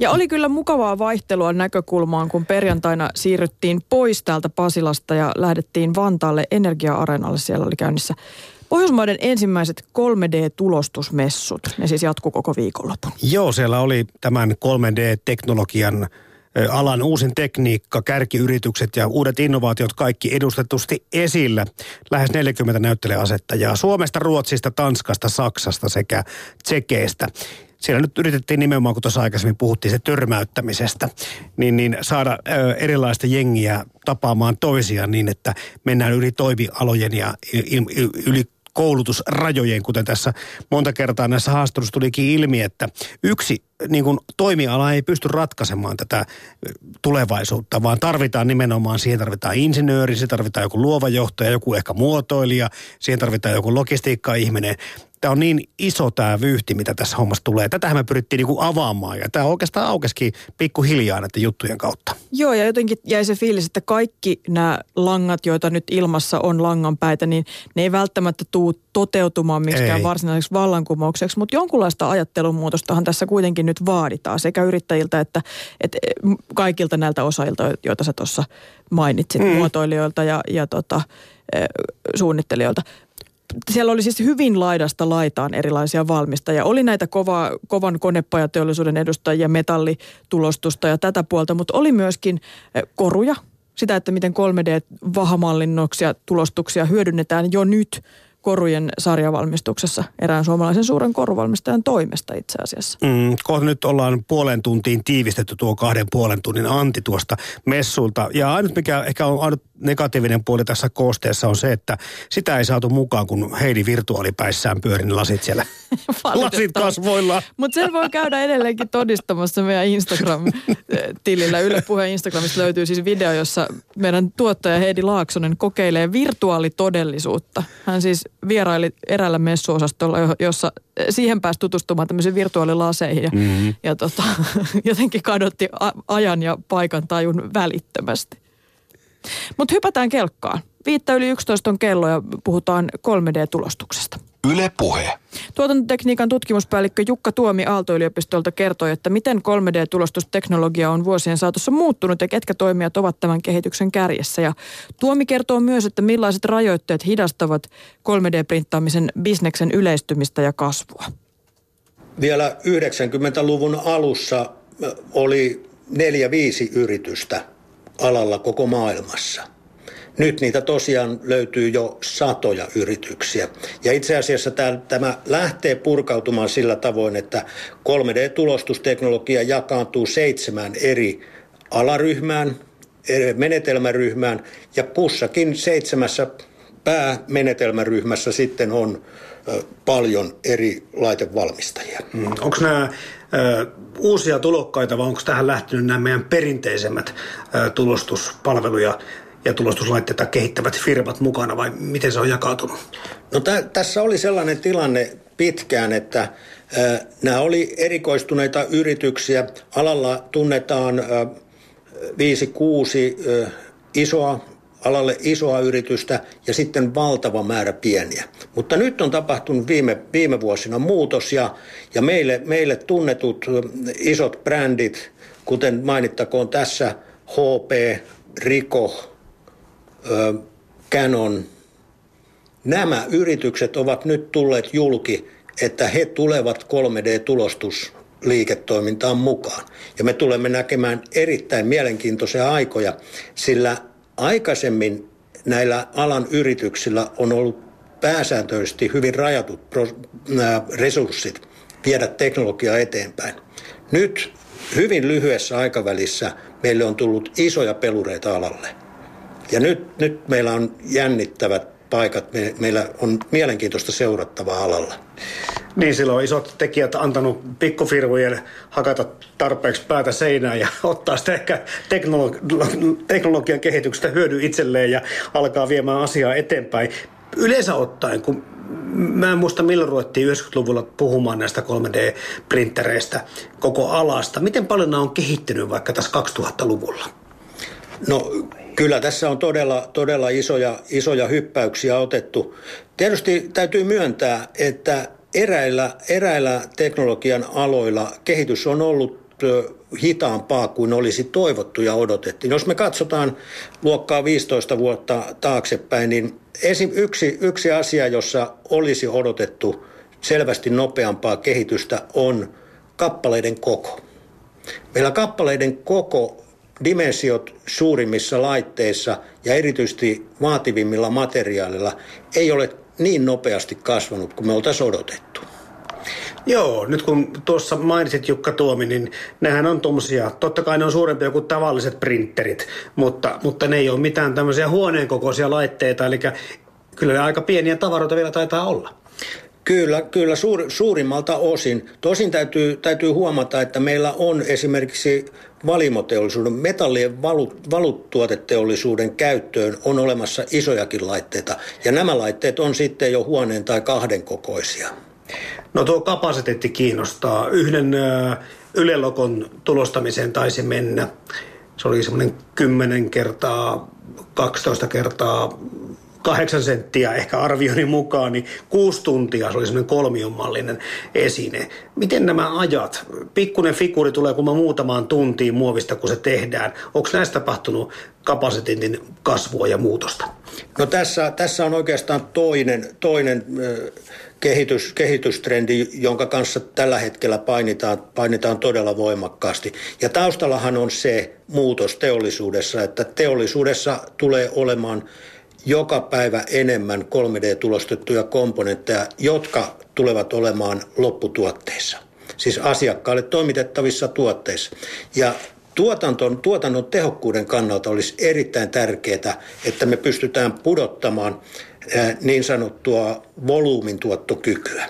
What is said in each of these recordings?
Ja oli kyllä mukavaa vaihtelua näkökulmaan, kun perjantaina siirryttiin pois täältä Pasilasta ja lähdettiin Vantaalle Energia-areenalle. Siellä oli käynnissä Pohjoismaiden ensimmäiset 3D-tulostusmessut. Ne siis jatkuu koko viikonlopun. Joo, siellä oli tämän 3D-teknologian alan uusin tekniikka, kärkiyritykset ja uudet innovaatiot kaikki edustetusti esillä. Lähes 40 näyttelijäasettajaa Suomesta, Ruotsista, Tanskasta, Saksasta sekä Tsekeistä siellä nyt yritettiin nimenomaan, kun tuossa aikaisemmin puhuttiin se törmäyttämisestä, niin, niin saada ö, erilaista jengiä tapaamaan toisiaan niin, että mennään yli toimialojen ja yli koulutusrajojen, kuten tässä monta kertaa näissä haastatteluissa tulikin ilmi, että yksi niin kuin toimiala ei pysty ratkaisemaan tätä tulevaisuutta, vaan tarvitaan nimenomaan, siihen tarvitaan insinööri, siihen tarvitaan joku luova johtaja, joku ehkä muotoilija, siihen tarvitaan joku logistiikka-ihminen tämä on niin iso tämä vyyhti, mitä tässä hommassa tulee. Tätähän me pyrittiin niinku avaamaan ja tämä oikeastaan aukeskin pikkuhiljaa näiden juttujen kautta. Joo ja jotenkin jäi se fiilis, että kaikki nämä langat, joita nyt ilmassa on langanpäitä, niin ne ei välttämättä tule toteutumaan miksikään ei. varsinaiseksi vallankumoukseksi, mutta jonkunlaista ajattelumuutostahan tässä kuitenkin nyt vaaditaan sekä yrittäjiltä että, että kaikilta näiltä osailta, joita sä tuossa mainitsit, mm. muotoilijoilta ja, ja tota, suunnittelijoilta siellä oli siis hyvin laidasta laitaan erilaisia valmistajia. Oli näitä kova, kovan konepajateollisuuden edustajia, metallitulostusta ja tätä puolta, mutta oli myöskin eh, koruja, sitä, että miten 3D-vahamallinnoksia, tulostuksia hyödynnetään jo nyt – korujen sarjavalmistuksessa erään suomalaisen suuren koruvalmistajan toimesta itse asiassa. Mm, kohta nyt ollaan puolen tuntiin tiivistetty tuo kahden puolen tunnin anti tuosta messulta. Ja ainut mikä ehkä on ainut negatiivinen puoli tässä koosteessa on se, että sitä ei saatu mukaan, kun Heidi virtuaalipäissään pyörin lasit siellä. lasit kasvoilla. Mutta sen voi käydä edelleenkin todistamassa meidän Instagram-tilillä. Yle Puheen Instagramista löytyy siis video, jossa meidän tuottaja Heidi Laaksonen kokeilee virtuaalitodellisuutta. Hän siis vieraili eräällä messuosastolla, jossa siihen pääsi tutustumaan tämmöisiin virtuaalilaseihin ja, mm-hmm. ja tota, jotenkin kadotti ajan ja paikan tajun välittömästi. Mutta hypätään kelkkaan. Viittä yli 11 on kello ja puhutaan 3D-tulostuksesta. Yle Puhe. Tuotantotekniikan tutkimuspäällikkö Jukka Tuomi Aalto-yliopistolta kertoi, että miten 3D-tulostusteknologia on vuosien saatossa muuttunut ja ketkä toimijat ovat tämän kehityksen kärjessä. Ja Tuomi kertoo myös, että millaiset rajoitteet hidastavat 3D-printtaamisen bisneksen yleistymistä ja kasvua. Vielä 90-luvun alussa oli neljä viisi yritystä alalla koko maailmassa – nyt niitä tosiaan löytyy jo satoja yrityksiä. Ja itse asiassa tämä, lähtee purkautumaan sillä tavoin, että 3D-tulostusteknologia jakaantuu seitsemään eri alaryhmään, menetelmäryhmään ja kussakin seitsemässä päämenetelmäryhmässä sitten on paljon eri laitevalmistajia. Mm. Onko nämä ö, uusia tulokkaita vai onko tähän lähtenyt nämä meidän perinteisemmät ö, tulostuspalveluja ja tulostuslaitteita kehittävät firmat mukana vai miten se on jakautunut? No tä- tässä oli sellainen tilanne pitkään, että äh, nämä oli erikoistuneita yrityksiä. Alalla tunnetaan äh, 5-6 äh, isoa alalle isoa yritystä ja sitten valtava määrä pieniä. Mutta nyt on tapahtunut viime, viime vuosina muutos ja, ja meille, meille tunnetut isot brändit, kuten mainittakoon tässä HP, Rico, Canon, nämä yritykset ovat nyt tulleet julki, että he tulevat 3D-tulostusliiketoimintaan mukaan. Ja me tulemme näkemään erittäin mielenkiintoisia aikoja, sillä aikaisemmin näillä alan yrityksillä on ollut pääsääntöisesti hyvin rajatut resurssit viedä teknologiaa eteenpäin. Nyt hyvin lyhyessä aikavälissä meille on tullut isoja pelureita alalle. Ja nyt, nyt meillä on jännittävät paikat. Me, meillä on mielenkiintoista seurattavaa alalla. Niin, silloin on isot tekijät antanut pikkufirmojen hakata tarpeeksi päätä seinään ja ottaa sitä ehkä teknologi- teknologian kehityksestä hyödy itselleen ja alkaa viemään asiaa eteenpäin. Yleensä ottaen, kun mä en muista milloin ruvettiin 90-luvulla puhumaan näistä 3D-printtereistä koko alasta. Miten paljon nämä on kehittynyt vaikka tässä 2000-luvulla? No Kyllä tässä on todella, todella isoja, isoja hyppäyksiä otettu. Tietysti täytyy myöntää, että eräillä, eräillä teknologian aloilla kehitys on ollut hitaampaa kuin olisi toivottu ja odotettiin. Jos me katsotaan luokkaa 15 vuotta taaksepäin, niin yksi, yksi asia, jossa olisi odotettu selvästi nopeampaa kehitystä on kappaleiden koko. Meillä kappaleiden koko dimensiot suurimmissa laitteissa ja erityisesti vaativimmilla materiaaleilla ei ole niin nopeasti kasvanut kuin me oltaisiin odotettu. Joo, nyt kun tuossa mainitsit Jukka Tuomi, niin nehän on tuommoisia, totta kai ne on suurempia kuin tavalliset printerit, mutta, mutta ne ei ole mitään tämmöisiä huoneen kokoisia laitteita, eli kyllä ne aika pieniä tavaroita vielä taitaa olla. Kyllä, kyllä suur, suurimmalta osin. Tosin täytyy, täytyy huomata, että meillä on esimerkiksi valimoteollisuuden, metallien valut, valuttuoteteollisuuden käyttöön on olemassa isojakin laitteita. Ja nämä laitteet on sitten jo huoneen tai kahden kokoisia. No tuo kapasiteetti kiinnostaa. Yhden ylelokon tulostamiseen taisi mennä. Se oli semmoinen 10 kertaa, 12 kertaa 8 senttiä ehkä arvioni mukaan, niin kuusi tuntia se oli semmoinen kolmionmallinen esine. Miten nämä ajat? Pikkunen figuri tulee kun muutamaan tuntiin muovista, kun se tehdään. Onko näistä tapahtunut kapasiteetin kasvua ja muutosta? No tässä, tässä on oikeastaan toinen, toinen kehitys, kehitystrendi, jonka kanssa tällä hetkellä painitaan, painitaan todella voimakkaasti. Ja taustallahan on se muutos teollisuudessa, että teollisuudessa tulee olemaan joka päivä enemmän 3D-tulostettuja komponentteja, jotka tulevat olemaan lopputuotteissa. Siis asiakkaalle toimitettavissa tuotteissa. Ja tuotanton, tuotannon tehokkuuden kannalta olisi erittäin tärkeää, että me pystytään pudottamaan niin sanottua volyymin tuottokykyä.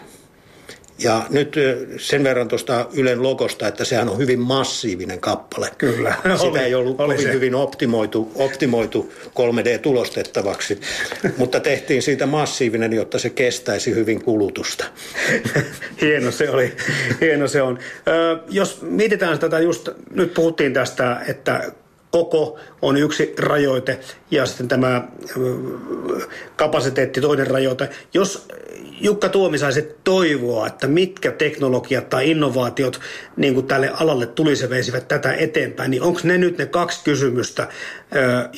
Ja nyt sen verran tuosta Ylen logosta, että sehän on hyvin massiivinen kappale. Kyllä. Sitä oli, ei ollut oli kovin se. hyvin optimoitu, optimoitu 3D-tulostettavaksi, mutta tehtiin siitä massiivinen, jotta se kestäisi hyvin kulutusta. Hieno se oli. Hieno se on. Ö, jos mietitään tätä just, nyt puhuttiin tästä, että koko on yksi rajoite ja sitten tämä kapasiteetti toinen rajoite. Jos Jukka Tuomi saisi toivoa, että mitkä teknologiat tai innovaatiot niin kuin tälle alalle tulisi veisivät tätä eteenpäin, niin onko ne nyt ne kaksi kysymystä,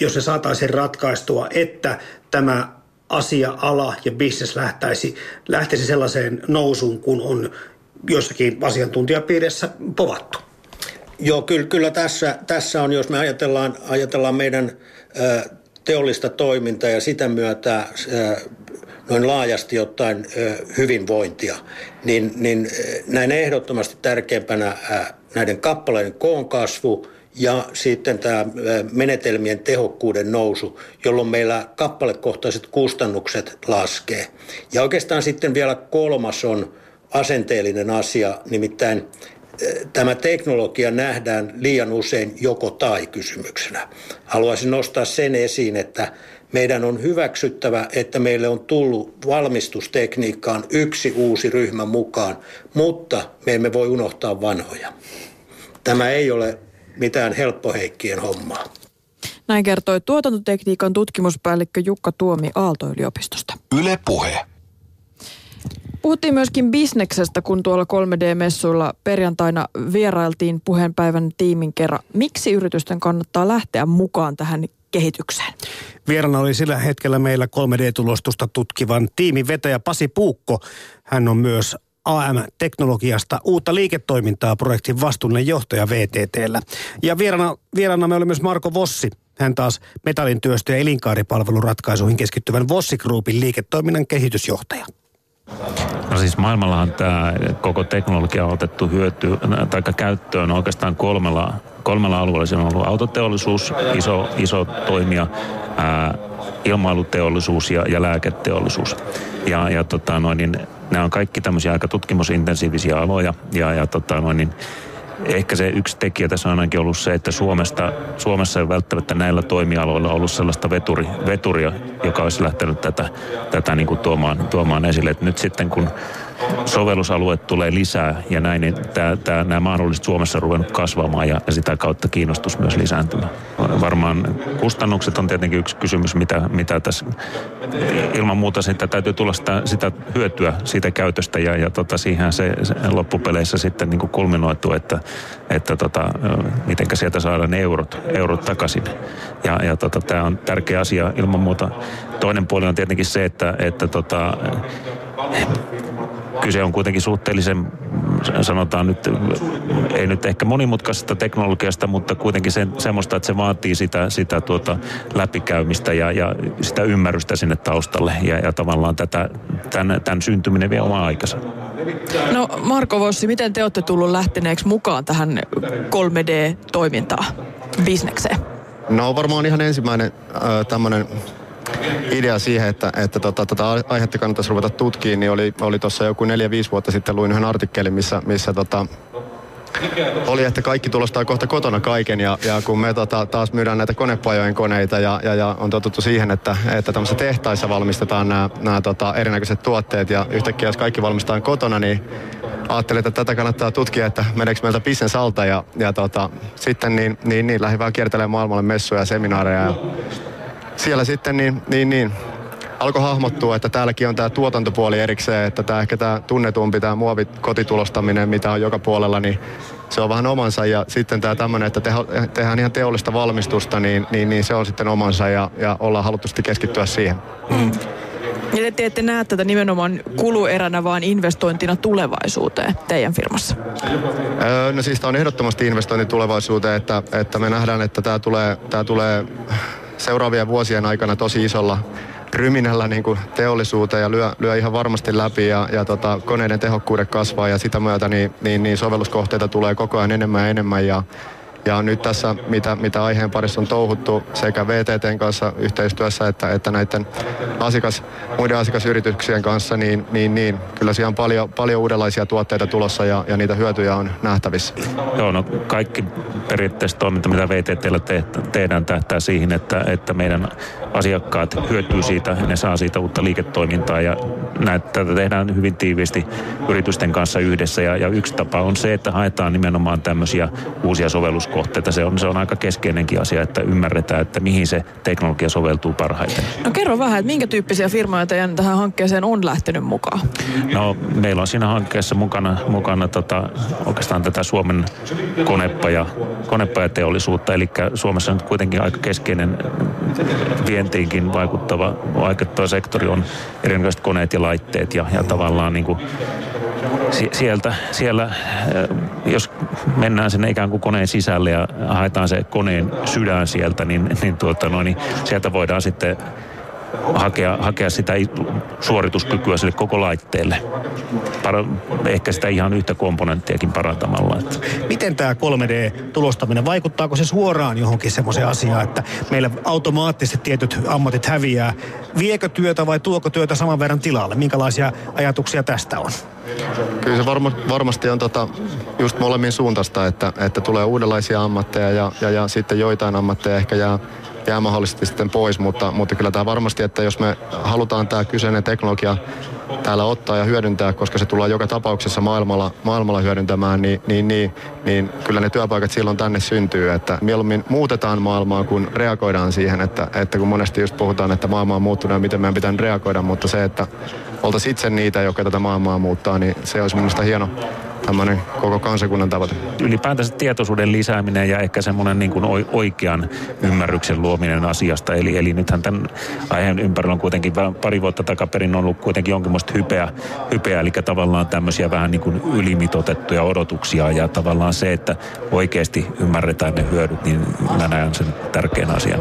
jos ne saataisiin ratkaistua, että tämä asia, ala ja bisnes lähtäisi, lähtisi sellaiseen nousuun, kun on jossakin asiantuntijapiirissä povattu? Joo, kyllä, kyllä tässä, tässä on, jos me ajatellaan, ajatellaan meidän teollista toimintaa ja sitä myötä noin laajasti ottaen hyvinvointia, niin, niin näin ehdottomasti tärkeimpänä näiden kappaleiden koon kasvu ja sitten tämä menetelmien tehokkuuden nousu, jolloin meillä kappalekohtaiset kustannukset laskee. Ja oikeastaan sitten vielä kolmas on asenteellinen asia, nimittäin tämä teknologia nähdään liian usein joko tai kysymyksenä. Haluaisin nostaa sen esiin, että meidän on hyväksyttävä, että meille on tullut valmistustekniikkaan yksi uusi ryhmä mukaan, mutta me emme voi unohtaa vanhoja. Tämä ei ole mitään helppoheikkien hommaa. Näin kertoi tuotantotekniikan tutkimuspäällikkö Jukka Tuomi Aalto-yliopistosta. Yle Puhe. Puhuttiin myöskin bisneksestä, kun tuolla 3D-messuilla perjantaina vierailtiin puheenpäivän tiimin kerran. Miksi yritysten kannattaa lähteä mukaan tähän kehitykseen? Vierana oli sillä hetkellä meillä 3D-tulostusta tutkivan tiimin vetäjä Pasi Puukko. Hän on myös AM-teknologiasta uutta liiketoimintaa projektin vastuullinen johtaja VTTllä. Ja vierana, vierana me oli myös Marko Vossi. Hän taas metallin työstö- ja elinkaaripalveluratkaisuihin keskittyvän Vossi Groupin liiketoiminnan kehitysjohtaja. No siis maailmallahan tämä koko teknologia on otettu hyöty, tai käyttöön oikeastaan kolmella, kolmella alueella. Se on ollut autoteollisuus, iso, iso toimija, ää, ilmailuteollisuus ja, ja lääketeollisuus. Ja, ja tota noin, niin, nämä on kaikki tämmöisiä aika tutkimusintensiivisiä aloja ja, ja tota noin, niin, ehkä se yksi tekijä tässä on ainakin ollut se, että Suomesta, Suomessa ei välttämättä näillä toimialoilla ollut sellaista veturi, veturia, joka olisi lähtenyt tätä, tätä niin kuin tuomaan, tuomaan esille. Et nyt sitten kun sovellusalueet tulee lisää ja näin, niin tää, nämä mahdolliset Suomessa ruvennut kasvamaan ja, ja sitä kautta kiinnostus myös lisääntymään. Varmaan kustannukset on tietenkin yksi kysymys, mitä, mitä tässä ilman muuta sitä täytyy tulla sitä, sitä hyötyä siitä käytöstä ja, ja tota, siihen se, se loppupeleissä sitten niin kuin kulminoituu, että, että tota, mitenkä sieltä saadaan eurot, eurot takaisin. Ja, ja tota, tämä on tärkeä asia ilman muuta. Toinen puoli on tietenkin se, että, että tota, kyse on kuitenkin suhteellisen, sanotaan nyt, ei nyt ehkä monimutkaisesta teknologiasta, mutta kuitenkin sen, semmoista, että se vaatii sitä, sitä tuota läpikäymistä ja, ja sitä ymmärrystä sinne taustalle. Ja, ja tavallaan tätä, tämän, tämän syntyminen vie oma aikansa. No Marko Vossi, miten te olette tullut lähteneeksi mukaan tähän 3D-toimintaan, bisnekseen? No varmaan ihan ensimmäinen äh, tämmöinen idea siihen, että, että tota, tätä aihetta kannattaisi ruveta tutkimaan, niin oli, oli tuossa joku neljä 5 vuotta sitten luin yhden artikkelin, missä, missä tota, oli, että kaikki tulostaa kohta kotona kaiken ja, ja kun me tota, taas myydään näitä konepajojen koneita ja, ja, ja on totuttu siihen, että, että tämmöisissä tehtaissa valmistetaan nämä, nämä tota, erinäköiset tuotteet ja yhtäkkiä jos kaikki valmistetaan kotona, niin ajattelin, että tätä kannattaa tutkia, että meneekö meiltä business alta ja, ja tota, sitten niin, niin, niin lähdin vaan kiertelemään maailmalle messuja ja seminaareja ja siellä sitten niin, niin, niin alkoi hahmottua, että täälläkin on tämä tuotantopuoli erikseen, että tämä ehkä tämä tunnetumpi, tämä muovikotikulostaminen, mitä on joka puolella, niin se on vähän omansa. Ja sitten tämä tämmöinen, että tehdään ihan teollista valmistusta, niin, niin, niin se on sitten omansa ja, ja ollaan haluttusti keskittyä siihen. Mm. Ja te ette näe tätä nimenomaan kulueränä, vaan investointina tulevaisuuteen teidän firmassa? Öö, no siis tämä on ehdottomasti investointi tulevaisuuteen, että, että me nähdään, että tämä tulee, tämä tulee seuraavien vuosien aikana tosi isolla ryminällä niin kuin teollisuuteen ja lyö, lyö ihan varmasti läpi ja, ja tota, koneiden tehokkuudet kasvaa ja sitä myötä niin, niin, niin sovelluskohteita tulee koko ajan enemmän ja enemmän ja ja nyt tässä, mitä, mitä aiheen parissa on touhuttu sekä VTTn kanssa yhteistyössä että, että näiden asiakas, muiden asiakasyrityksien kanssa, niin, niin, niin kyllä siellä on paljon, paljon uudenlaisia tuotteita tulossa ja, ja niitä hyötyjä on nähtävissä. Joo, no kaikki periaatteessa toiminta, mitä VTTllä te, tehdään, tähtää siihen, että, että meidän asiakkaat hyötyy siitä, ne saa siitä uutta liiketoimintaa ja näitä, tätä tehdään hyvin tiiviisti yritysten kanssa yhdessä ja, ja yksi tapa on se, että haetaan nimenomaan tämmöisiä uusia sovelluskohteita. Se on, se on aika keskinenkin asia, että ymmärretään, että mihin se teknologia soveltuu parhaiten. No kerro vähän, että minkä tyyppisiä firmoja teidän tähän hankkeeseen on lähtenyt mukaan? No meillä on siinä hankkeessa mukana, mukana tota, oikeastaan tätä Suomen konepaja, konepajateollisuutta, eli Suomessa nyt kuitenkin aika keskeinen vientiinkin vaikuttava, vaikuttava sektori on erinäköiset koneet ja laitteet ja, ja tavallaan niin kuin sieltä, siellä, äh, jos mennään sinne ikään kuin koneen sisälle ja haetaan se koneen sydän sieltä, niin, niin, tuota, no, niin sieltä voidaan sitten hakea, hakea sitä suorituskykyä sille koko laitteelle. Par, ehkä sitä ihan yhtä komponenttiakin parantamalla. Että. Miten tämä 3D-tulostaminen, vaikuttaako se suoraan johonkin semmoiseen asiaan, että meillä automaattisesti tietyt ammatit häviää? Viekö työtä vai tuoko työtä saman verran tilalle? Minkälaisia ajatuksia tästä on? Kyllä se varma, varmasti on tota, just molemmin suuntaista, että, että tulee uudenlaisia ammatteja ja, ja, ja sitten joitain ammatteja ehkä jää jää mahdollisesti sitten pois, mutta, mutta kyllä tämä varmasti, että jos me halutaan tämä kyseinen teknologia täällä ottaa ja hyödyntää, koska se tullaan joka tapauksessa maailmalla, maailmalla hyödyntämään, niin, niin, niin, niin kyllä ne työpaikat silloin tänne syntyy. Että mieluummin muutetaan maailmaa, kun reagoidaan siihen, että, että kun monesti just puhutaan, että maailma on muuttunut ja miten meidän pitää reagoida, mutta se, että oltaisiin itse niitä, jotka tätä maailmaa muuttaa, niin se olisi minusta hieno, tämmöinen koko kansakunnan tavoite. Ylipäätänsä tietoisuuden lisääminen ja ehkä semmoinen niin kuin oikean ymmärryksen luominen asiasta. Eli, eli nythän tämän aiheen ympärillä on kuitenkin pari vuotta takaperin ollut kuitenkin jonkinlaista hypeä, hypeä, eli tavallaan tämmöisiä vähän niin kuin ylimitotettuja odotuksia ja tavallaan se, että oikeasti ymmärretään ne hyödyt, niin mä näen sen tärkeän asian.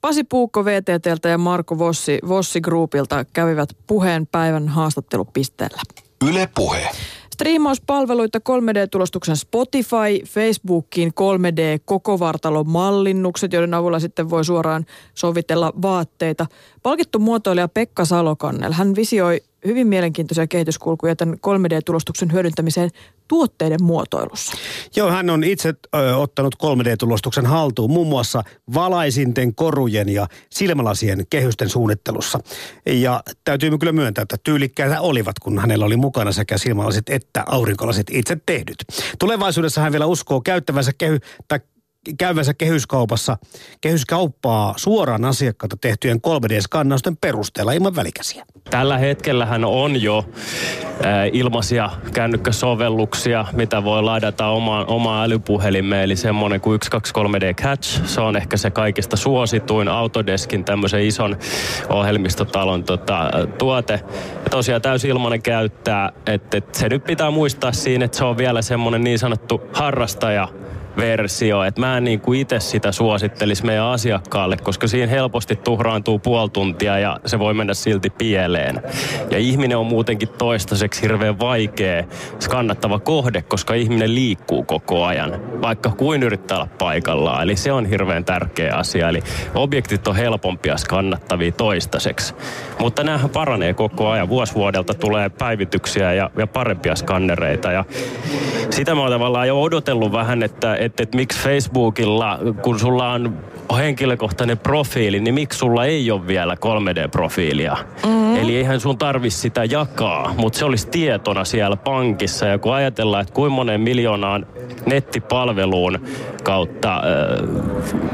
Pasi Puukko VTTltä ja Marko Vossi Vossi Groupilta kävivät puheen päivän haastattelupisteellä. Yle Puhe. Striimauspalveluita 3D-tulostuksen Spotify, Facebookiin 3D kokovartalon mallinnukset, joiden avulla sitten voi suoraan sovitella vaatteita. Palkittu muotoilija Pekka Salokannel, hän visioi hyvin mielenkiintoisia kehityskulkuja tämän 3D-tulostuksen hyödyntämiseen tuotteiden muotoilussa. Joo, hän on itse ö, ottanut 3D-tulostuksen haltuun muun muassa valaisinten, korujen ja silmälasien kehysten suunnittelussa. Ja täytyy kyllä myöntää, että tyylikkäitä olivat, kun hänellä oli mukana sekä silmälasit että aurinkolasit itse tehdyt. Tulevaisuudessa hän vielä uskoo käyttävänsä kehy, tai käyvänsä kehyskaupassa, kehyskauppaa suoraan asiakkaata tehtyjen 3D-skannausten perusteella ilman välikäsiä. Tällä hetkellähän on jo äh, ilmaisia kännykkäsovelluksia, mitä voi ladata omaan, omaan älypuhelimeen, eli semmoinen kuin 123D Catch. Se on ehkä se kaikista suosituin Autodeskin tämmöisen ison ohjelmistotalon tota, tuote. Ja tosiaan täysin ilmainen käyttää, että et se nyt pitää muistaa siinä, että se on vielä semmoinen niin sanottu harrastaja versio, että mä en niin kuin itse sitä suosittelisi meidän asiakkaalle, koska siinä helposti tuhraantuu puoli tuntia ja se voi mennä silti pieleen. Ja ihminen on muutenkin toistaiseksi hirveän vaikea skannattava kohde, koska ihminen liikkuu koko ajan, vaikka kuin yrittää olla paikallaan. Eli se on hirveän tärkeä asia. Eli objektit on helpompia skannattavia toistaiseksi. Mutta näähän paranee koko ajan. Vuosvuodelta tulee päivityksiä ja, ja parempia skannereita. Ja sitä mä oon tavallaan jo odotellut vähän, että, että, että miksi Facebookilla, kun sulla on henkilökohtainen profiili, niin miksi sulla ei ole vielä 3D-profiilia? Mm-hmm. Eli eihän sun tarvi sitä jakaa, mutta se olisi tietona siellä pankissa. Ja kun ajatellaan, että kuinka monen miljoonaan nettipalveluun kautta äh,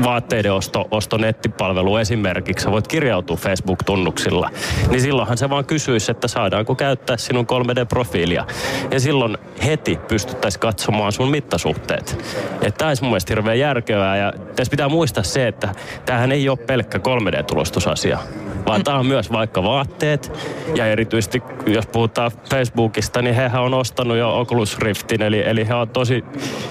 vaatteiden osto, osto nettipalvelu esimerkiksi, sä voit kirjautua Facebook-tunnuksilla, niin silloinhan se vaan kysyisi, että saadaanko käyttää sinun 3D-profiilia. Ja silloin heti pystyttäisiin katsomaan sun mittasuhteet. Että tämä olisi mun mielestä hirveän järkevää ja tässä pitää muistaa se, että tämähän ei ole pelkkä 3D-tulostusasia, vaan tämä on myös vaikka vaatteet ja erityisesti jos puhutaan Facebookista, niin hehän on ostanut jo Oculus Riftin, eli, eli he on tosi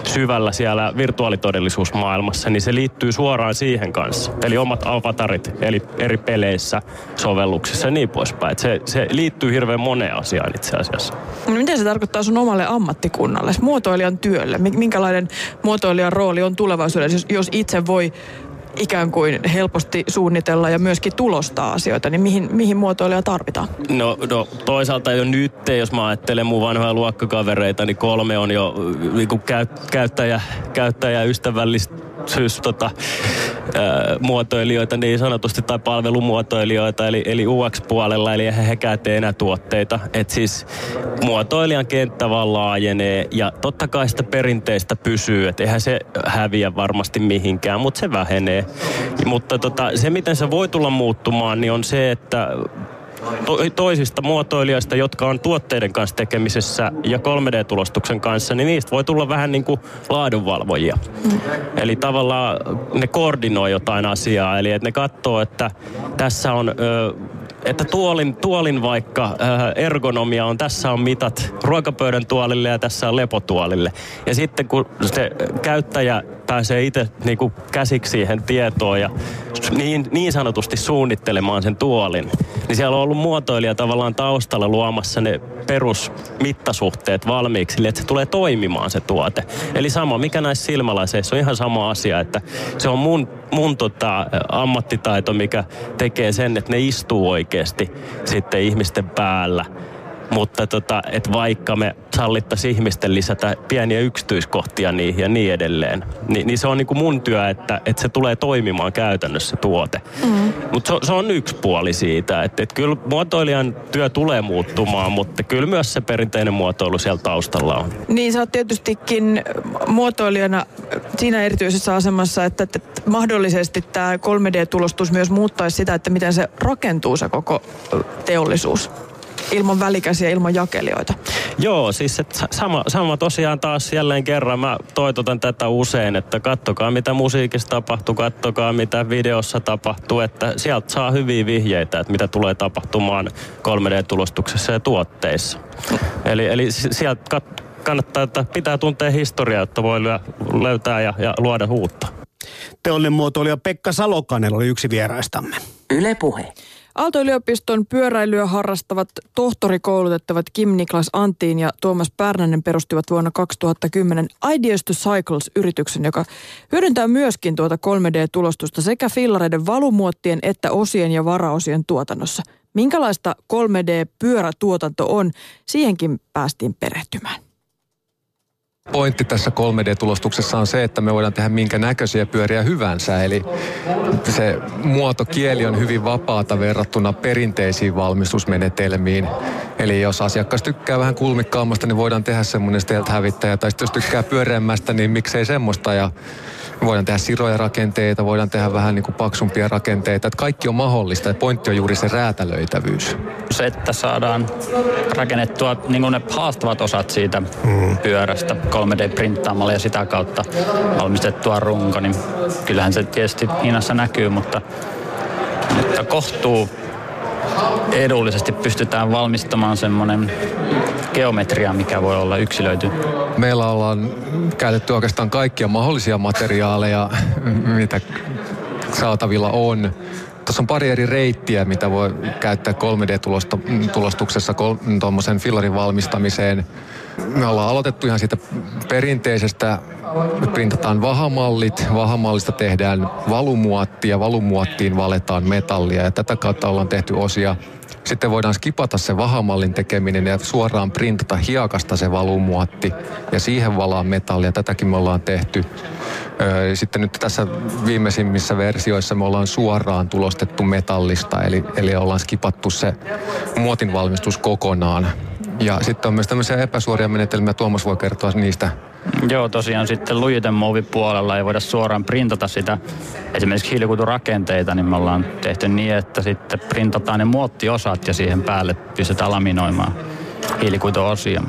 syvällä siellä virtuaalitodellisuusmaailmassa, niin se liittyy suoraan siihen kanssa. Eli omat avatarit, eli eri peleissä, sovelluksissa ja niin poispäin. se, se liittyy hirveän moneen asiaan itse asiassa. No miten se tarkoittaa sun omalle ammattikunnalle, muotoilijan työlle? Minkälainen muotoilijan rooli on tulevaisuudessa, jos itse voi ikään kuin helposti suunnitella ja myöskin tulostaa asioita, niin mihin, mihin muotoilija tarvitaan? No, no toisaalta jo nyt, jos mä ajattelen mun vanhoja luokkakavereita, niin kolme on jo niin kuin käy, käyttäjä, käyttäjäystävällistä syys, tota, ää, muotoilijoita niin sanotusti tai palvelumuotoilijoita eli, eli UX-puolella, eli eihän hekään tee enää tuotteita. Et siis muotoilijan kenttä vaan laajenee ja totta kai sitä perinteistä pysyy, että eihän se häviä varmasti mihinkään, mutta se vähenee. Mutta tota, se, miten se voi tulla muuttumaan, niin on se, että to, toisista muotoilijoista, jotka on tuotteiden kanssa tekemisessä ja 3D-tulostuksen kanssa, niin niistä voi tulla vähän niin kuin laadunvalvojia. Mm. Eli tavallaan ne koordinoi jotain asiaa, eli että ne katsoo, että tässä on... Ö, että tuolin, tuolin vaikka ergonomia on, tässä on mitat ruokapöydän tuolille ja tässä on lepotuolille. Ja sitten kun se käyttäjä pääsee itse niin kuin käsiksi siihen tietoon ja niin, niin sanotusti suunnittelemaan sen tuolin, niin siellä on ollut muotoilija tavallaan taustalla luomassa ne perusmittasuhteet valmiiksi, että se tulee toimimaan se tuote. Eli sama, mikä näissä silmälaseissa on ihan sama asia, että se on mun, mun tota, ammattitaito, mikä tekee sen, että ne istuu oikeasti sitten ihmisten päällä mutta tota, että vaikka me sallittaisiin ihmisten lisätä pieniä yksityiskohtia niihin ja niin edelleen, niin, niin se on niinku mun työ, että, että se tulee toimimaan käytännössä tuote. Mm. Mutta se, se on yksi puoli siitä, että, että kyllä muotoilijan työ tulee muuttumaan, mutta kyllä myös se perinteinen muotoilu siellä taustalla on. Niin sä oot tietystikin muotoilijana siinä erityisessä asemassa, että, että mahdollisesti tämä 3D-tulostus myös muuttaisi sitä, että miten se rakentuu se koko teollisuus ilman välikäsiä, ilman jakelijoita. Joo, siis et sama, sama tosiaan taas jälleen kerran. Mä toitotan tätä usein, että kattokaa mitä musiikissa tapahtuu, kattokaa mitä videossa tapahtuu, että sieltä saa hyviä vihjeitä, että mitä tulee tapahtumaan 3D-tulostuksessa ja tuotteissa. Eli, eli sieltä kannattaa, että pitää tuntea historiaa, jotta voi löytää ja, ja luoda uutta. Teollinen muotoilija Pekka Salokanen oli yksi vieraistamme. Yle Puhe. Aalto-yliopiston pyöräilyä harrastavat tohtorikoulutettavat Kim Niklas Antiin ja Tuomas Pärnänen perustivat vuonna 2010 Ideas to Cycles-yrityksen, joka hyödyntää myöskin tuota 3D-tulostusta sekä fillareiden valumuottien että osien ja varaosien tuotannossa. Minkälaista 3D-pyörätuotanto on, siihenkin päästiin perehtymään. Pointti tässä 3D-tulostuksessa on se, että me voidaan tehdä minkä näköisiä pyöriä hyvänsä. Eli se muotokieli on hyvin vapaata verrattuna perinteisiin valmistusmenetelmiin. Eli jos asiakas tykkää vähän kulmikkaammasta, niin voidaan tehdä semmoinen stealth-hävittäjä. Tai jos tykkää pyöreämmästä, niin miksei semmoista. Ja voidaan tehdä siroja rakenteita, voidaan tehdä vähän niin kuin paksumpia rakenteita. Että kaikki on mahdollista ja pointti on juuri se räätälöitävyys. Se, että saadaan rakennettua niin kuin ne haastavat osat siitä mm. pyörästä 3D-printtaamalla ja sitä kautta valmistettua runko, niin kyllähän se tietysti hinnassa näkyy, mutta, mutta kohtuu edullisesti pystytään valmistamaan semmoinen geometria, mikä voi olla yksilöity. Meillä ollaan käytetty oikeastaan kaikkia mahdollisia materiaaleja, mitä saatavilla on. Tuossa on pari eri reittiä, mitä voi käyttää 3D-tulostuksessa tuommoisen fillarin valmistamiseen. Me ollaan aloitettu ihan siitä perinteisestä, printataan vahamallit, vahamallista tehdään valumuottia, valumuottiin valetaan metallia ja tätä kautta ollaan tehty osia sitten voidaan skipata se vahamallin tekeminen ja suoraan printata hiakasta se valumuotti ja siihen valaa metallia. Tätäkin me ollaan tehty. Sitten nyt tässä viimeisimmissä versioissa me ollaan suoraan tulostettu metallista, eli, eli ollaan skipattu se muotin valmistus kokonaan. Ja sitten on myös tämmöisiä epäsuoria menetelmiä, Tuomas voi kertoa niistä Joo, tosiaan sitten puolella ei voida suoraan printata sitä esimerkiksi hiilikuiturakenteita, niin me ollaan tehty niin, että sitten printataan ne muottiosat ja siihen päälle pistetään laminoimaan hiilikuituosia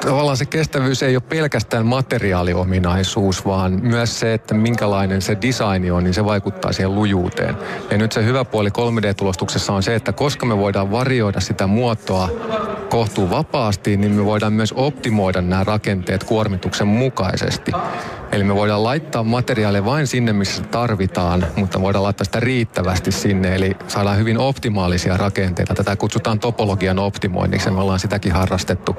tavallaan se kestävyys ei ole pelkästään materiaaliominaisuus, vaan myös se, että minkälainen se design on, niin se vaikuttaa siihen lujuuteen. Ja nyt se hyvä puoli 3D-tulostuksessa on se, että koska me voidaan varioida sitä muotoa kohtuu vapaasti, niin me voidaan myös optimoida nämä rakenteet kuormituksen mukaisesti. Eli me voidaan laittaa materiaalia vain sinne, missä tarvitaan, mutta voidaan laittaa sitä riittävästi sinne. Eli saadaan hyvin optimaalisia rakenteita. Tätä kutsutaan topologian optimoinniksi me ollaan sitäkin harrastettu.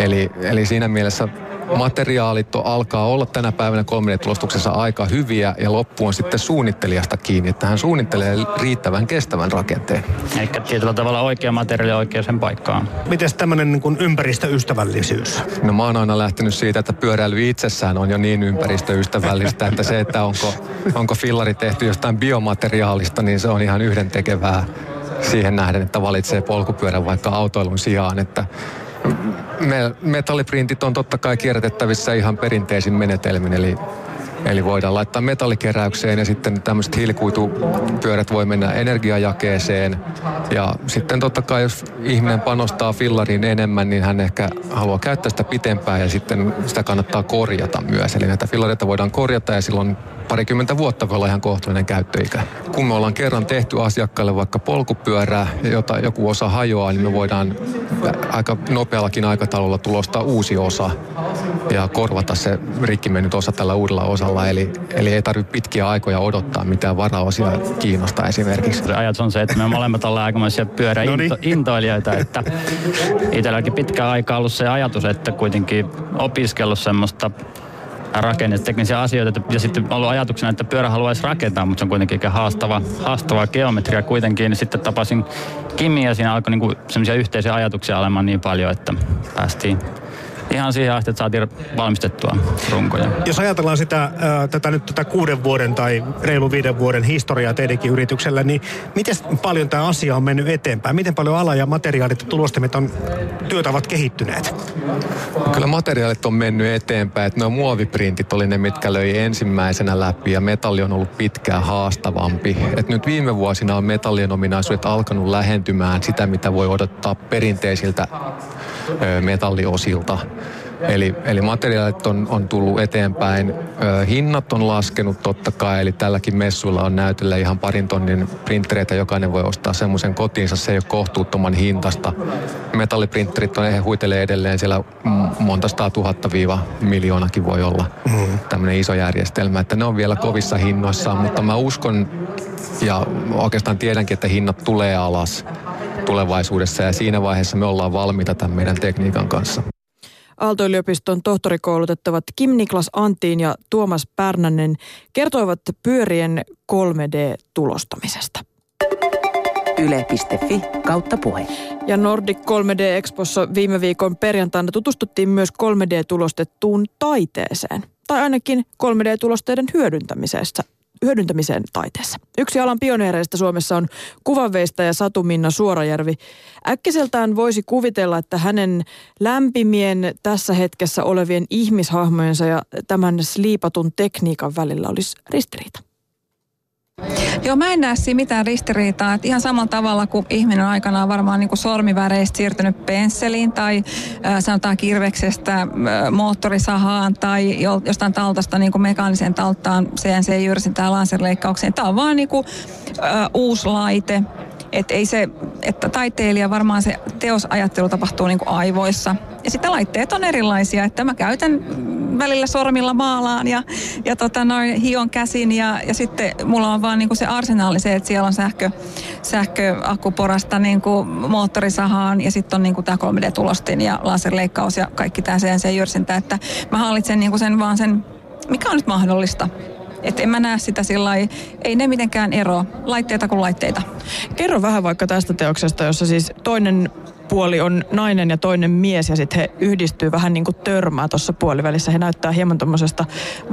Eli, eli siinä mielessä materiaalit alkaa olla tänä päivänä 3D-tulostuksessa aika hyviä ja loppu on sitten suunnittelijasta kiinni, että hän suunnittelee riittävän kestävän rakenteen. Eli tietyllä tavalla oikea materiaali oikeaan paikkaan. Miten tämmöinen niin ympäristöystävällisyys? No mä oon aina lähtenyt siitä, että pyöräily itsessään on jo niin ympäristöystävällistä, että se, että onko, onko fillari tehty jostain biomateriaalista, niin se on ihan yhden tekevää siihen nähden, että valitsee polkupyörän vaikka autoilun sijaan, että metalliprintit on totta kai kierrätettävissä ihan perinteisin menetelmin, eli Eli voidaan laittaa metallikeräykseen ja sitten tämmöiset hiilikuitupyörät voi mennä energiajakeeseen. Ja sitten totta kai jos ihminen panostaa fillariin enemmän, niin hän ehkä haluaa käyttää sitä pitempään ja sitten sitä kannattaa korjata myös. Eli näitä fillareita voidaan korjata ja silloin parikymmentä vuotta voi olla ihan kohtuullinen käyttöikä. Kun me ollaan kerran tehty asiakkaille vaikka polkupyörää, jota joku osa hajoaa, niin me voidaan aika nopeallakin aikataululla tulostaa uusi osa ja korvata se rikki mennyt osa tällä uudella osalla. Eli, eli ei tarvitse pitkiä aikoja odottaa mitään varaosia kiinnostaa esimerkiksi. Se ajatus on se, että me molemmat ollaan aikamoisia pyöräintoilijoita, että itselläkin pitkä aika ollut se ajatus, että kuitenkin opiskellut semmoista rakenneteknisiä asioita ja sitten ollut ajatuksena, että pyörä haluaisi rakentaa, mutta se on kuitenkin haastava, haastava geometria kuitenkin. Sitten tapasin Kimi ja siinä alkoi niinku semmoisia yhteisiä ajatuksia olemaan niin paljon, että päästiin ihan siihen asti, että saatiin valmistettua runkoja. Jos ajatellaan sitä, tätä nyt tätä kuuden vuoden tai reilu viiden vuoden historiaa teidänkin yrityksellä, niin miten paljon tämä asia on mennyt eteenpäin? Miten paljon ala ja materiaalit ja tulostimet on, työtä ovat kehittyneet? Kyllä materiaalit on mennyt eteenpäin. Että nuo muoviprintit oli ne, mitkä löi ensimmäisenä läpi ja metalli on ollut pitkään haastavampi. Et nyt viime vuosina on metallien ominaisuudet alkanut lähentymään sitä, mitä voi odottaa perinteisiltä metalliosilta. Eli, eli materiaalit on, on tullut eteenpäin. Hinnat on laskenut totta kai, eli tälläkin messuilla on näytöllä ihan parin tonnin printtereitä. Jokainen voi ostaa semmoisen kotiinsa, se ei ole kohtuuttoman hintasta. Metalliprinterit on, he huitelee edelleen siellä monta sataa tuhatta viiva miljoonakin voi olla mm. tämmöinen iso järjestelmä. Että ne on vielä kovissa hinnoissaan, mutta mä uskon ja oikeastaan tiedänkin, että hinnat tulee alas tulevaisuudessa ja siinä vaiheessa me ollaan valmiita tämän meidän tekniikan kanssa. Aalto-yliopiston tohtorikoulutettavat Kim Niklas Antiin ja Tuomas Pärnänen kertoivat pyörien 3D-tulostamisesta. Yle.fi kautta puhe. Ja Nordic 3D Expossa viime viikon perjantaina tutustuttiin myös 3D-tulostettuun taiteeseen. Tai ainakin 3D-tulosteiden hyödyntämisestä hyödyntämiseen taiteessa. Yksi alan pioneereista Suomessa on kuvanveistäjä Satu-Minna Suorajärvi. Äkkiseltään voisi kuvitella, että hänen lämpimien tässä hetkessä olevien ihmishahmojensa ja tämän sliipatun tekniikan välillä olisi ristiriita. Joo, mä en näe siinä mitään ristiriitaa. Että ihan samalla tavalla kuin ihminen aikanaan varmaan niin kuin sormiväreistä siirtynyt pensseliin tai äh, sanotaan kirveksestä äh, moottorisahaan tai jostain taltasta niin kuin mekaaniseen talttaan CNC-jyrsin tai laserleikkaukseen. Tämä on vaan niin kuin, äh, uusi laite. Että ei se, että taiteilija varmaan se teosajattelu tapahtuu niin kuin aivoissa. Ja sitten laitteet on erilaisia, että mä käytän välillä sormilla maalaan ja, ja tota noin hion käsin ja, ja sitten mulla on vaan niinku se arsenaali se, että siellä on sähkö, sähköakkuporasta niinku moottorisahaan ja sitten on niinku tämä 3D-tulostin ja laserleikkaus ja kaikki tämä CNC-jyrsintä, että mä hallitsen niinku sen vaan sen, mikä on nyt mahdollista. Että en mä näe sitä sillä ei ne mitenkään ero, laitteita kuin laitteita. Kerro vähän vaikka tästä teoksesta, jossa siis toinen puoli on nainen ja toinen mies ja sitten he yhdistyy vähän niin kuin törmää tuossa puolivälissä. He näyttää hieman tuommoisesta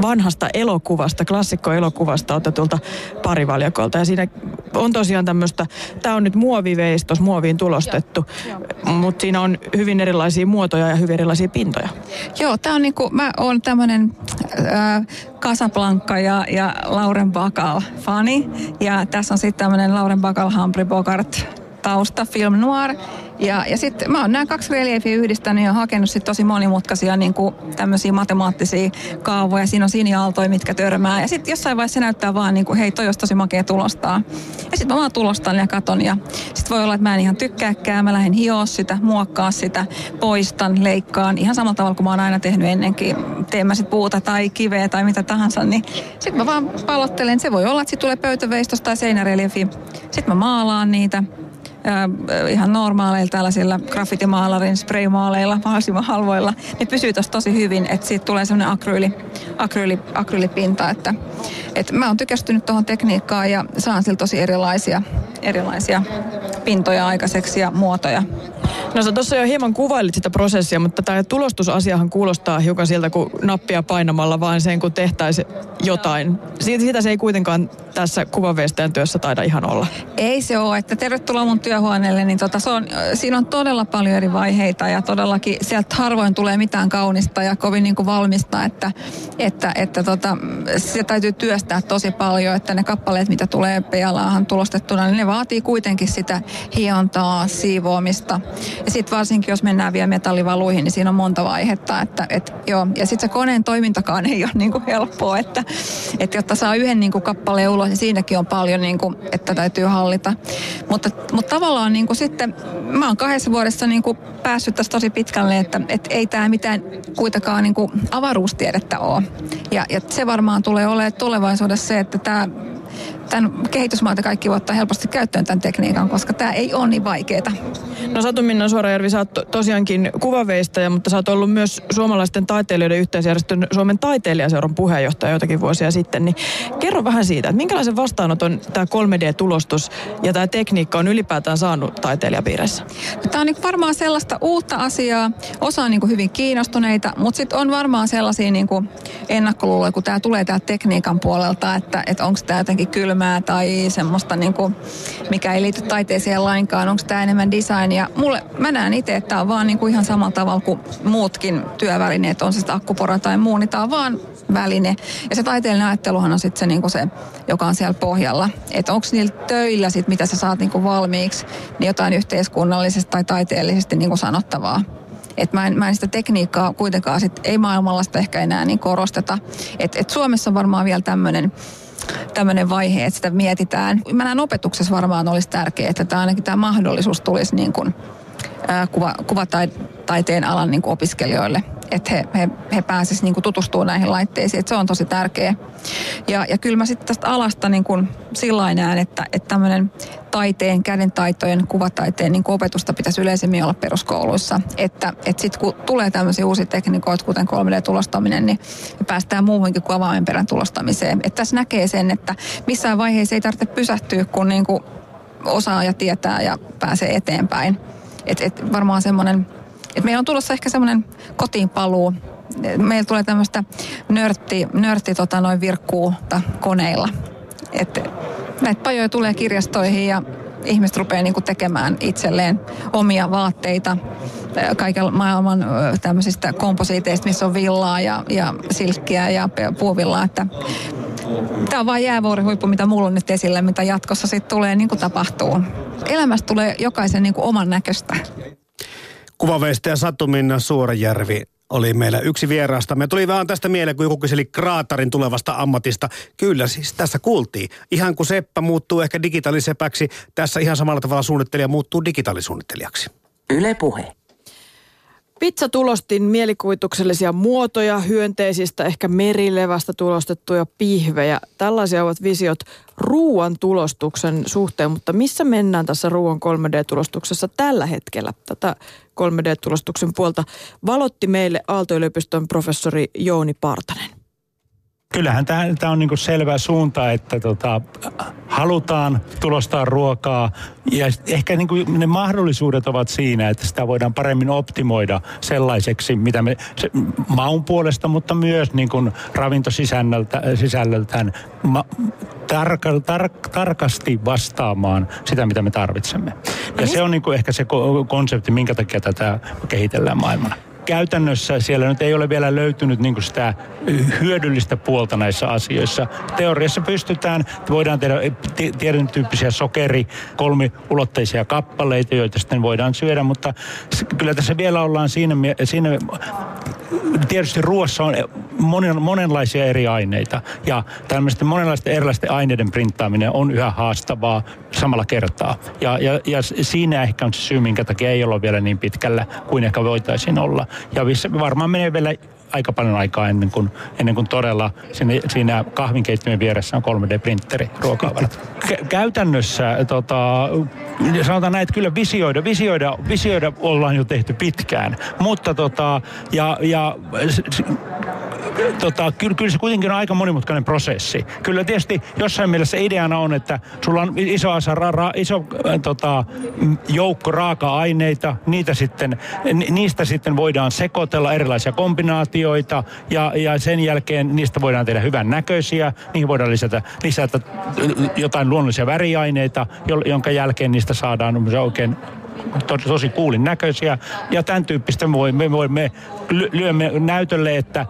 vanhasta elokuvasta, klassikkoelokuvasta otetulta parivaljakolta. Ja siinä on tosiaan tämmöistä, tämä on nyt muoviveistos, muoviin tulostettu, mutta siinä on hyvin erilaisia muotoja ja hyvin erilaisia pintoja. Joo, tämä on niinku, mä oon tämmöinen äh, Casablanca ja, ja Lauren Bacall fani. Ja tässä on sitten tämmöinen Lauren Bacall Humphrey Bogart tausta, film noir. Ja, ja sitten mä oon nämä kaksi reliefiä yhdistänyt ja hakenut sit tosi monimutkaisia niin kuin tämmöisiä matemaattisia kaavoja. Siinä on siniaaltoja, mitkä törmää. Ja sitten jossain vaiheessa se näyttää vaan niin kuin, hei toi olisi tosi makea tulostaa. Ja sitten mä vaan tulostan ja katon. Ja sitten voi olla, että mä en ihan tykkääkään. Mä lähden hioa sitä, muokkaa sitä, poistan, leikkaan. Ihan samalla tavalla kuin mä oon aina tehnyt ennenkin. Teen mä sit puuta tai kiveä tai mitä tahansa. Niin sitten mä vaan palottelen. Se voi olla, että sitten tulee pöytäveistos tai seinäreliefi. Sitten mä maalaan niitä äh, ihan normaaleilla tällaisilla graffitimaalarin spraymaaleilla, mahdollisimman halvoilla, ne pysyy tossa tosi hyvin, että siitä tulee semmoinen akryyli, akryyli, akryylipinta, että, että mä oon tykästynyt tuohon tekniikkaan ja saan sillä tosi erilaisia, erilaisia pintoja aikaiseksi ja muotoja. No sä tuossa jo hieman kuvailit sitä prosessia, mutta tämä tulostusasiahan kuulostaa hiukan siltä, kun nappia painamalla vaan sen, kun tehtäisiin jotain. Sitä se ei kuitenkaan tässä kuvanveistäjän työssä taida ihan olla. Ei se ole, että tervetuloa mun työhuoneelle, niin tota, se on, siinä on todella paljon eri vaiheita ja todellakin sieltä harvoin tulee mitään kaunista ja kovin niin kuin valmista, että, että, että tota, se täytyy työstää tosi paljon, että ne kappaleet, mitä tulee PLAhan tulostettuna, niin ne vaatii kuitenkin sitä hiontaa, siivoamista. Ja sitten varsinkin, jos mennään vielä metallivaluihin, niin siinä on monta vaihetta. Että, et, joo. Ja sitten se koneen toimintakaan ei ole niin kuin helppoa, että, että jotta saa yhden niin kuin kappaleen ulos, niin siinäkin on paljon, niin kuin, että täytyy hallita. Mutta, mutta tavallaan niin kuin sitten, mä oon kahdessa vuodessa niin kuin päässyt tässä tosi pitkälle, että, että ei tämä mitään kuitenkaan niin kuin avaruustiedettä ole. Ja, ja se varmaan tulee olemaan tulevaisuudessa se, että tämä tämän kehitysmaata kaikki ottaa helposti käyttöön tämän tekniikan, koska tämä ei ole niin vaikeaa. No Satu Minna Suorajärvi, sä oot to, tosiaankin kuvaveistäjä, mutta sä oot ollut myös suomalaisten taiteilijoiden yhteisjärjestön Suomen taiteilijaseuran puheenjohtaja joitakin vuosia sitten. Niin kerro vähän siitä, että minkälaisen vastaanoton tämä 3D-tulostus ja tämä tekniikka on ylipäätään saanut taiteilijapiirissä? No, tämä on niin varmaan sellaista uutta asiaa. Osa on niin hyvin kiinnostuneita, mutta sitten on varmaan sellaisia niin ennakkoluuloja, kun tämä tulee täältä tekniikan puolelta, että, että onko tämä jotenkin kylmää tai semmoista, niin kuin, mikä ei liity taiteeseen lainkaan, onko tämä enemmän design ja mulle, mä näen itse, että tämä on vaan niin kuin ihan samalla tavalla kuin muutkin työvälineet, on se sitten akkupora tai muu, niin tämä on vaan väline. Ja se taiteellinen ajatteluhan on sitten se, niin kuin se, joka on siellä pohjalla. Että onko niillä töillä sit, mitä sä saat niin kuin valmiiksi, niin jotain yhteiskunnallisesti tai taiteellisesti niin kuin sanottavaa. Et mä, en, mä en sitä tekniikkaa kuitenkaan sit, ei maailmalla sitä ehkä enää niin korosteta. Et, et Suomessa on varmaan vielä tämmöinen tämmöinen vaihe, että sitä mietitään. Mä näen opetuksessa varmaan olisi tärkeää, että tämä ainakin tämä mahdollisuus tulisi niin kuin, kuva, kuvataiteen alan niin kuin opiskelijoille – että he, he, he pääsisivät niin tutustumaan näihin laitteisiin. Että se on tosi tärkeä. Ja, ja kyllä mä sitten tästä alasta niin kuin sillä näen, että, että tämmöinen taiteen, kädentaitojen, kuvataiteen niin opetusta pitäisi yleisemmin olla peruskouluissa. Että, että sitten kun tulee tämmöisiä uusia tekniikoita, kuten 3D-tulostaminen, niin päästään muuhunkin kuin avaimenperän tulostamiseen. Että tässä näkee sen, että missään vaiheessa ei tarvitse pysähtyä, kun niin kuin osaa ja tietää ja pääsee eteenpäin. Et, et varmaan semmoinen et meillä on tulossa ehkä semmoinen kotiinpaluu. Meillä tulee tämmöistä nörtti, nörtti tota noin virkkuuta koneilla. Et näitä pajoja tulee kirjastoihin ja ihmiset rupeaa niinku tekemään itselleen omia vaatteita kaiken maailman tämmöisistä komposiiteista, missä on villaa ja, ja silkkiä ja puuvillaa. Että Tämä on vain jäävuorihuippu, mitä mulla on nyt esillä, mitä jatkossa sitten tulee, niin kuin tapahtuu. Elämästä tulee jokaisen niin kuin oman näköistä. Kuvaveistäjä Satu Minna Suorajärvi oli meillä yksi vieraasta. Me tuli vähän tästä mieleen, kun joku kyseli kraatarin tulevasta ammatista. Kyllä siis tässä kuultiin. Ihan kuin Seppä muuttuu ehkä digitaalisepäksi, tässä ihan samalla tavalla suunnittelija muuttuu digitaalisuunnittelijaksi. Yle puhe. Pizzatulostin mielikuvituksellisia muotoja, hyönteisistä, ehkä merilevästä tulostettuja pihvejä. Tällaisia ovat visiot ruoan tulostuksen suhteen, mutta missä mennään tässä ruoan 3D-tulostuksessa tällä hetkellä? Tätä 3D-tulostuksen puolta valotti meille Aalto-yliopiston professori Jouni Partanen. Kyllähän tämä on niinku selvä suunta, että tota, halutaan tulostaa ruokaa ja ehkä niinku ne mahdollisuudet ovat siinä, että sitä voidaan paremmin optimoida sellaiseksi, mitä me se, maun puolesta, mutta myös niinku ravintosisällöltään ma, tarka, tar, tarkasti vastaamaan sitä, mitä me tarvitsemme. Ja no se on niinku ehkä se konsepti, minkä takia tätä kehitellään maailmana käytännössä siellä nyt ei ole vielä löytynyt niin sitä hyödyllistä puolta näissä asioissa. Teoriassa pystytään, voidaan tehdä tietyn tyyppisiä sokeri, kolmiulotteisia kappaleita, joita sitten voidaan syödä, mutta kyllä tässä vielä ollaan siinä, siinä tietysti ruoassa on monen, monenlaisia eri aineita ja tämmöisten monenlaisten erilaisten aineiden printtaaminen on yhä haastavaa samalla kertaa. Ja, ja, ja siinä ehkä on se syy, minkä takia ei olla vielä niin pitkällä kuin ehkä voitaisiin olla. Ja varmaan menee vielä aika paljon aikaa ennen kuin, ennen kuin todella siinä, siinä kahvinkeittimen vieressä on 3D-printeri ruoka Käytännössä tota, sanotaan näin, että kyllä visioida, visioida, visioida ollaan jo tehty pitkään, mutta tota, ja, ja tota, kyllä, kyllä se kuitenkin on aika monimutkainen prosessi. Kyllä tietysti jossain mielessä ideana on, että sulla on iso, asa, ra, ra, iso äh, tota, joukko raaka-aineita, niitä sitten, niistä sitten voidaan sekoitella erilaisia kombinaatioita ja, ja sen jälkeen niistä voidaan tehdä hyvän näköisiä, niihin voidaan lisätä, lisätä jotain luonnollisia väriaineita, jonka jälkeen niistä saadaan oikein tosi, tosi kuulin näköisiä ja tämän tyyppistä voimme, me voimme lyömme näytölle, että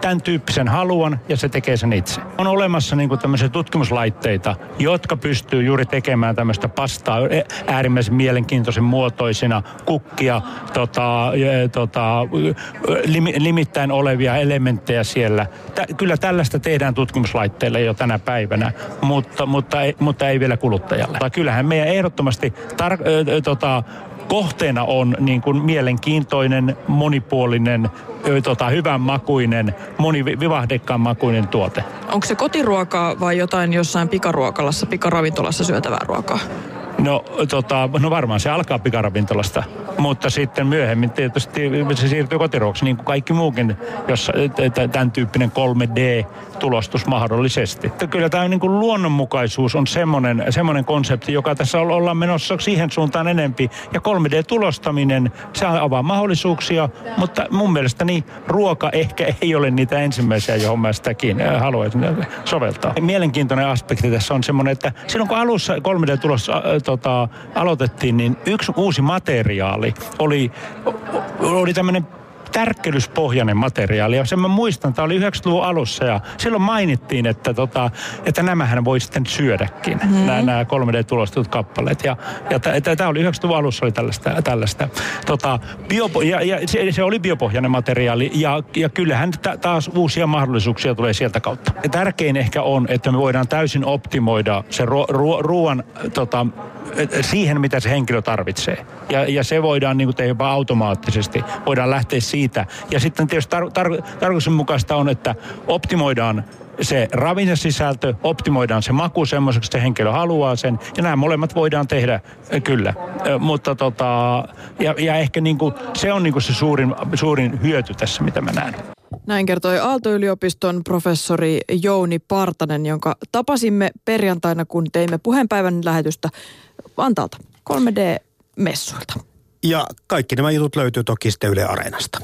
tämän tyyppisen haluan ja se tekee sen itse. On olemassa niin kuin tämmöisiä tutkimuslaitteita, jotka pystyy juuri tekemään tämmöistä pastaa e, äärimmäisen mielenkiintoisen muotoisina, kukkia, tota, tota, lim, limittäin olevia elementtejä siellä. Tä, kyllä tällaista tehdään tutkimuslaitteille jo tänä päivänä, mutta, mutta, ei, mutta ei vielä kuluttajalle. Kyllähän meidän ehdottomasti tar- ö, tota, kohteena on niin kuin mielenkiintoinen, monipuolinen, tota, hyvän makuinen, monivivahdekkaan makuinen tuote. Onko se kotiruokaa vai jotain jossain pikaruokalassa, pikaravintolassa syötävää ruokaa? No, tota, no varmaan se alkaa pikaravintolasta, mutta sitten myöhemmin tietysti se siirtyy kotiruoksi, niin kuin kaikki muukin, jos tämän tyyppinen 3D-tulostus mahdollisesti. Kyllä tämä niin kuin luonnonmukaisuus on semmoinen, semmoinen konsepti, joka tässä ollaan menossa siihen suuntaan enempi. Ja 3D-tulostaminen, se avaa mahdollisuuksia, mutta mun mielestäni ruoka ehkä ei ole niitä ensimmäisiä, johon mä sitäkin äh, haluaisin soveltaa. Mielenkiintoinen aspekti tässä on semmoinen, että silloin kun alussa 3D-tulos tota, aloitettiin, niin yksi uusi materiaali oli, oli tämmöinen tärkkelyspohjainen materiaali. Ja sen mä muistan, tämä oli 90-luvun alussa ja silloin mainittiin, että, tota, että nämähän voi sitten syödäkin, mm-hmm. nämä, nämä 3D-tulostetut kappaleet. Ja, ja tämä oli 90-luvun alussa oli tällaista. tällaista tota, bio, ja, ja se, se, oli biopohjainen materiaali ja, ja kyllähän t- taas uusia mahdollisuuksia tulee sieltä kautta. Ja tärkein ehkä on, että me voidaan täysin optimoida se ruo, ruo, ruoan tota, siihen, mitä se henkilö tarvitsee. Ja, ja se voidaan niin tehdä jopa automaattisesti. Voidaan lähteä siitä. Ja sitten tietysti tar- tar- tarkoituksenmukaista on, että optimoidaan se ravinnesisältö, optimoidaan se maku semmoiseksi, että se henkilö haluaa sen. Ja nämä molemmat voidaan tehdä kyllä. Mutta tota, ja, ja ehkä niin kuin, se on niin kuin se suurin, suurin hyöty tässä, mitä mä näen. Näin kertoi Aalto-yliopiston professori Jouni Partanen, jonka tapasimme perjantaina, kun teimme puheenpäivän lähetystä Vantaalta 3D-messuilta. Ja kaikki nämä jutut löytyy toki sitten Yle Areenasta.